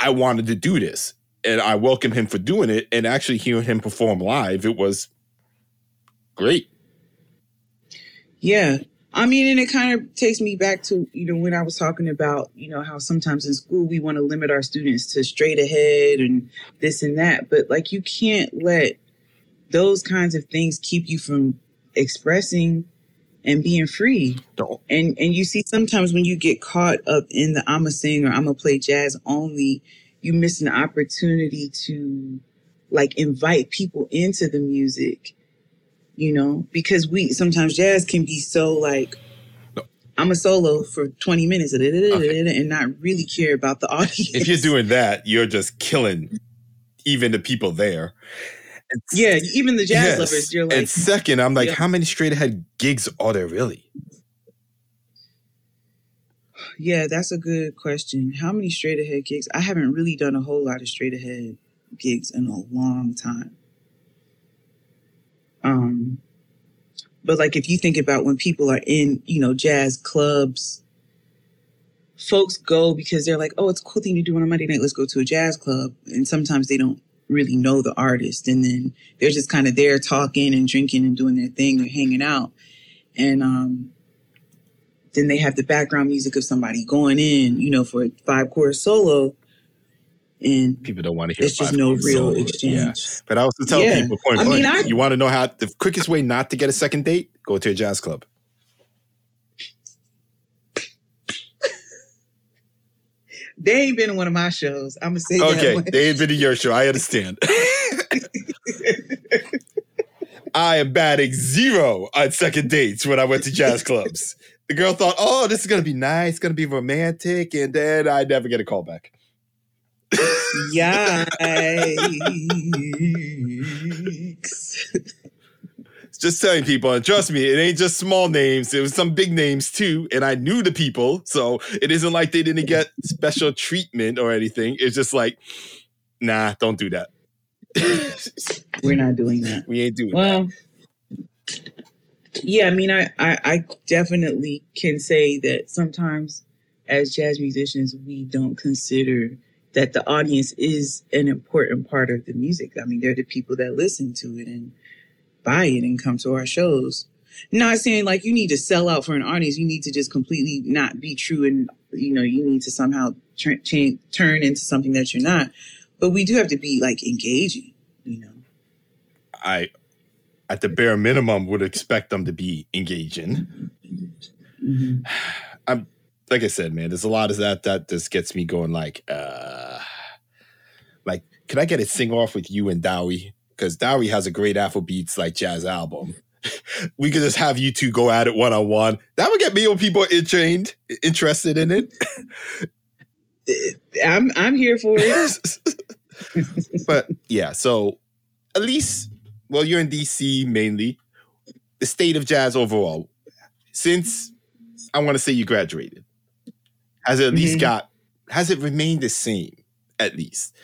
A: I wanted to do this. And I welcome him for doing it. And actually hearing him perform live, it was great.
B: Yeah. I mean, and it kind of takes me back to, you know, when I was talking about, you know, how sometimes in school we want to limit our students to straight ahead and this and that. But like, you can't let those kinds of things keep you from expressing and being free.
A: Don't.
B: And and you see sometimes when you get caught up in the I'm a sing or I'm gonna play jazz only, you miss an opportunity to like invite people into the music, you know, because we sometimes jazz can be so like I'm a solo for 20 minutes
A: Okay.
B: and not really care about the audience.
A: If you're doing that, you're just killing even the people there. And
B: yeah, even the jazz
A: yes.
B: lovers, you're like,
A: and second, I'm like,
B: Yeah.
A: how many straight ahead gigs are there really?
B: Yeah, that's a good question. How many straight ahead gigs? I haven't really done a whole lot of straight ahead gigs in a long time. Um but like if you think about when people are in, you know, jazz clubs, folks go because they're like, "Oh, it's a cool thing to do on a Monday night. Let's go to a jazz club." And sometimes they don't really know the artist and then they're just kind of there talking and drinking and doing their thing, they're hanging out. and um, then they have the background music of somebody going in, you know, for a five chord solo, and
A: People don't want to hear. It.
B: It's just no real exchange.
A: Yeah. But I also tell
B: Yeah.
A: people point
B: I
A: blank,
B: mean, I-
A: you want to know how the quickest way not to get a second date? Go to a jazz club.
B: They ain't been in one of my shows. I'm gonna say
A: Okay,
B: that.
A: they ain't been to your show. I understand. I am batting zero on second dates when I went to jazz clubs. The girl thought, "Oh, this is gonna be nice, gonna be romantic," and then I never get a call back.
B: Yikes.
A: Just telling people, and trust me, it ain't just small names. It was some big names too, and I knew the people, so it isn't like they didn't get special treatment or anything. It's just like, nah, don't do that.
B: We're not doing that.
A: we ain't doing that.
B: Well, yeah, I mean, I, I, I definitely can say that sometimes as jazz musicians, we don't consider that the audience is an important part of the music. I mean, they're the people that listen to it and buy it and come to our shows. Not saying like you need to sell out for an audience. You need to just completely not be true and, you know, you need to somehow tr- change, turn into something that you're not. But we do have to be like engaging, you know.
A: I, at the bare minimum, would expect them to be engaging.
B: Mhm.
A: Like I said, man, there's a lot of that that just gets me going. Like, uh, like, can I get a sing off with you and Dowie? Because Dowie has a great Afrobeats like jazz album. we could just have you two go at it one on one. That would get me when people trained, interested in it.
B: I'm I'm here for it.
A: but yeah, so at least, well, you're in DC mainly. The state of jazz overall, since I want to say you graduated, has it at least
B: Mhm.
A: got, has it remained the same at least?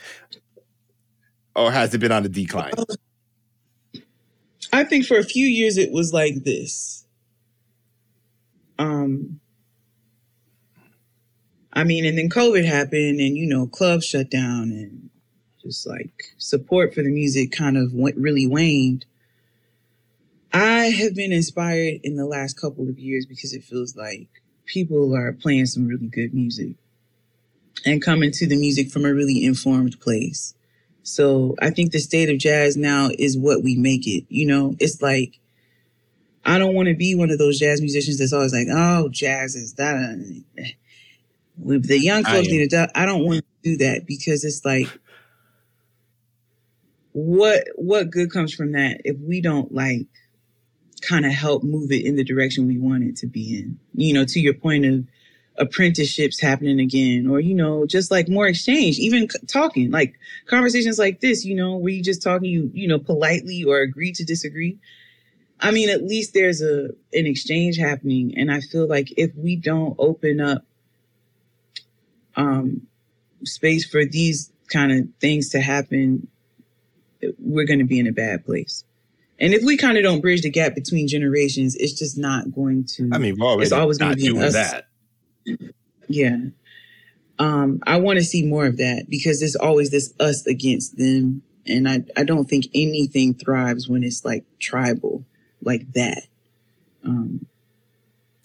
A: Or has it been on a decline?
B: I think for a few years it was like this. Um I mean, and then COVID happened and you know, clubs shut down and just like support for the music kind of went, really waned. I have been inspired in the last couple of years because it feels like people are playing some really good music and coming to the music from a really informed place. So I think the state of jazz now is what we make it. You know, it's like I don't want to be one of those jazz musicians that's always like, "Oh, jazz is that." With the young folks need to. do- I don't want to do that because it's like, what what good comes from that if we don't like kind of help move it in the direction we want it to be in? You know, to your point of apprenticeships happening again, or you know, just like more exchange, even c- talking like conversations like this, you know, where you just talking, you you know, politely or agree to disagree. I mean, at least there's a an exchange happening, and I feel like if we don't open up um, space for these kind of things to happen, we're going to be in a bad place. And if we kind of don't bridge the gap between generations, it's just not going to.
A: I mean,
B: It's always gonna
A: not
B: be us.
A: that.
B: Yeah. Um, I want to see more of that because there's always this us against them. And I, I don't think anything thrives when it's like tribal like that. Um,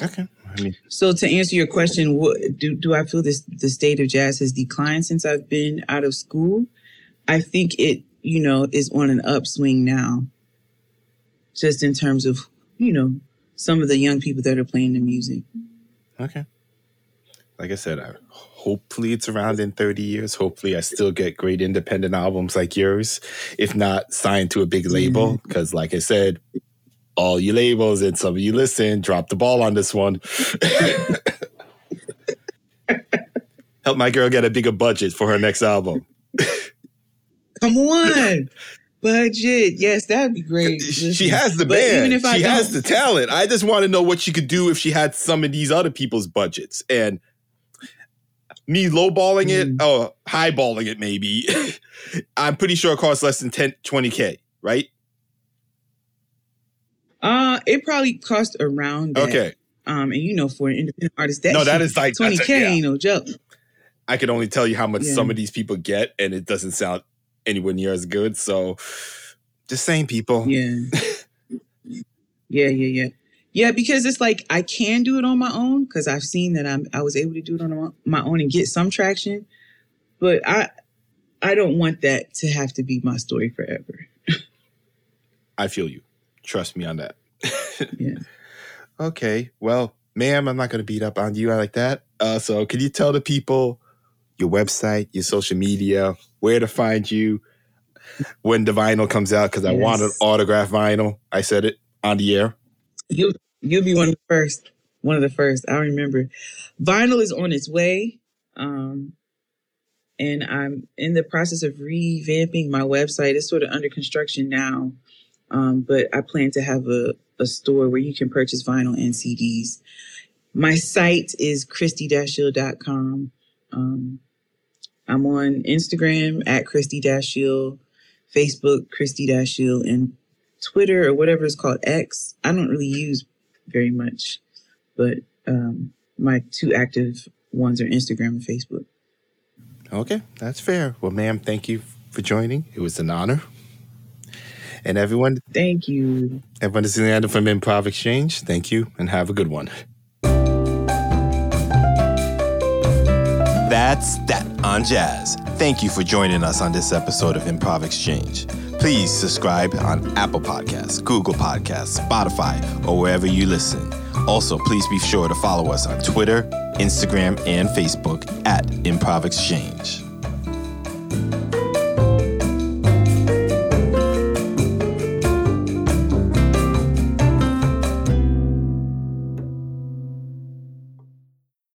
A: Okay. I mean,
B: so to answer your question, what do, do I feel this the state of jazz has declined since I've been out of school? I think it, you know, is on an upswing now. Just in terms of, you know, some of the young people that are playing the music.
A: okay. Like I said, I, hopefully it's around in 30 years. Hopefully I still get great independent albums like yours. If not, signed to a big label. Because, like I said, all you labels and some of you listen, drop the ball on this one. Help my girl get a bigger budget for her next album.
B: Come on. Budget. Yes, that'd be great.
A: She has the band.
B: even if I
A: she has the talent. I just want to know what she could do if she had some of these other people's budgets. And me lowballing it
B: Mm.
A: or highballing it, maybe. I'm pretty sure it costs less than 10, 20K, right?
B: Uh, it probably cost around that.
A: Okay.
B: Um, and you know, for an independent artist, that
A: No, that is like
B: twenty
A: a-
B: k
A: yeah.
B: ain't no joke.
A: I can only tell you how much
B: Yeah.
A: some of these people get, and it doesn't sound anywhere near as good. So just saying, people.
B: Yeah. yeah, yeah, yeah. Yeah, because it's like I can do it on my own because I've seen that I'm I was able to do it on my own and get some traction, but I I don't want that to have to be my story forever.
A: I feel you. Trust me on that.
B: yeah.
A: Okay. Well, ma'am, I'm not going to beat up on you like that. Uh, so, can you tell the people your website, your social media, where to find you when the vinyl comes out? Because I yes. want an autograph vinyl. I said it on the air.
B: You'll you'll be one of the first. One of the first. I remember. Vinyl is on its way. Um, and I'm in the process of revamping my website. It's sort of under construction now, um, but I plan to have a, a store where you can purchase vinyl and CDs. My site is christiedashiell.com. Um, I'm on Instagram at christiedashiell, Facebook christiedashiell, and Twitter or whatever it's called X. I don't really use very much, but um, my two active ones are Instagram and Facebook.
A: Okay, that's fair. Well, ma'am, thank you for joining. It was an honor. And everyone,
B: thank you.
A: Everyone, this is Leander from Improv Exchange. Thank you and have a good one. That's that on jazz. Thank you for joining us on this episode of Improv Exchange. Please subscribe on Apple Podcasts, Google Podcasts, Spotify, or wherever you listen. Also, please be sure to follow us on Twitter, Instagram, and Facebook at Improv Exchange.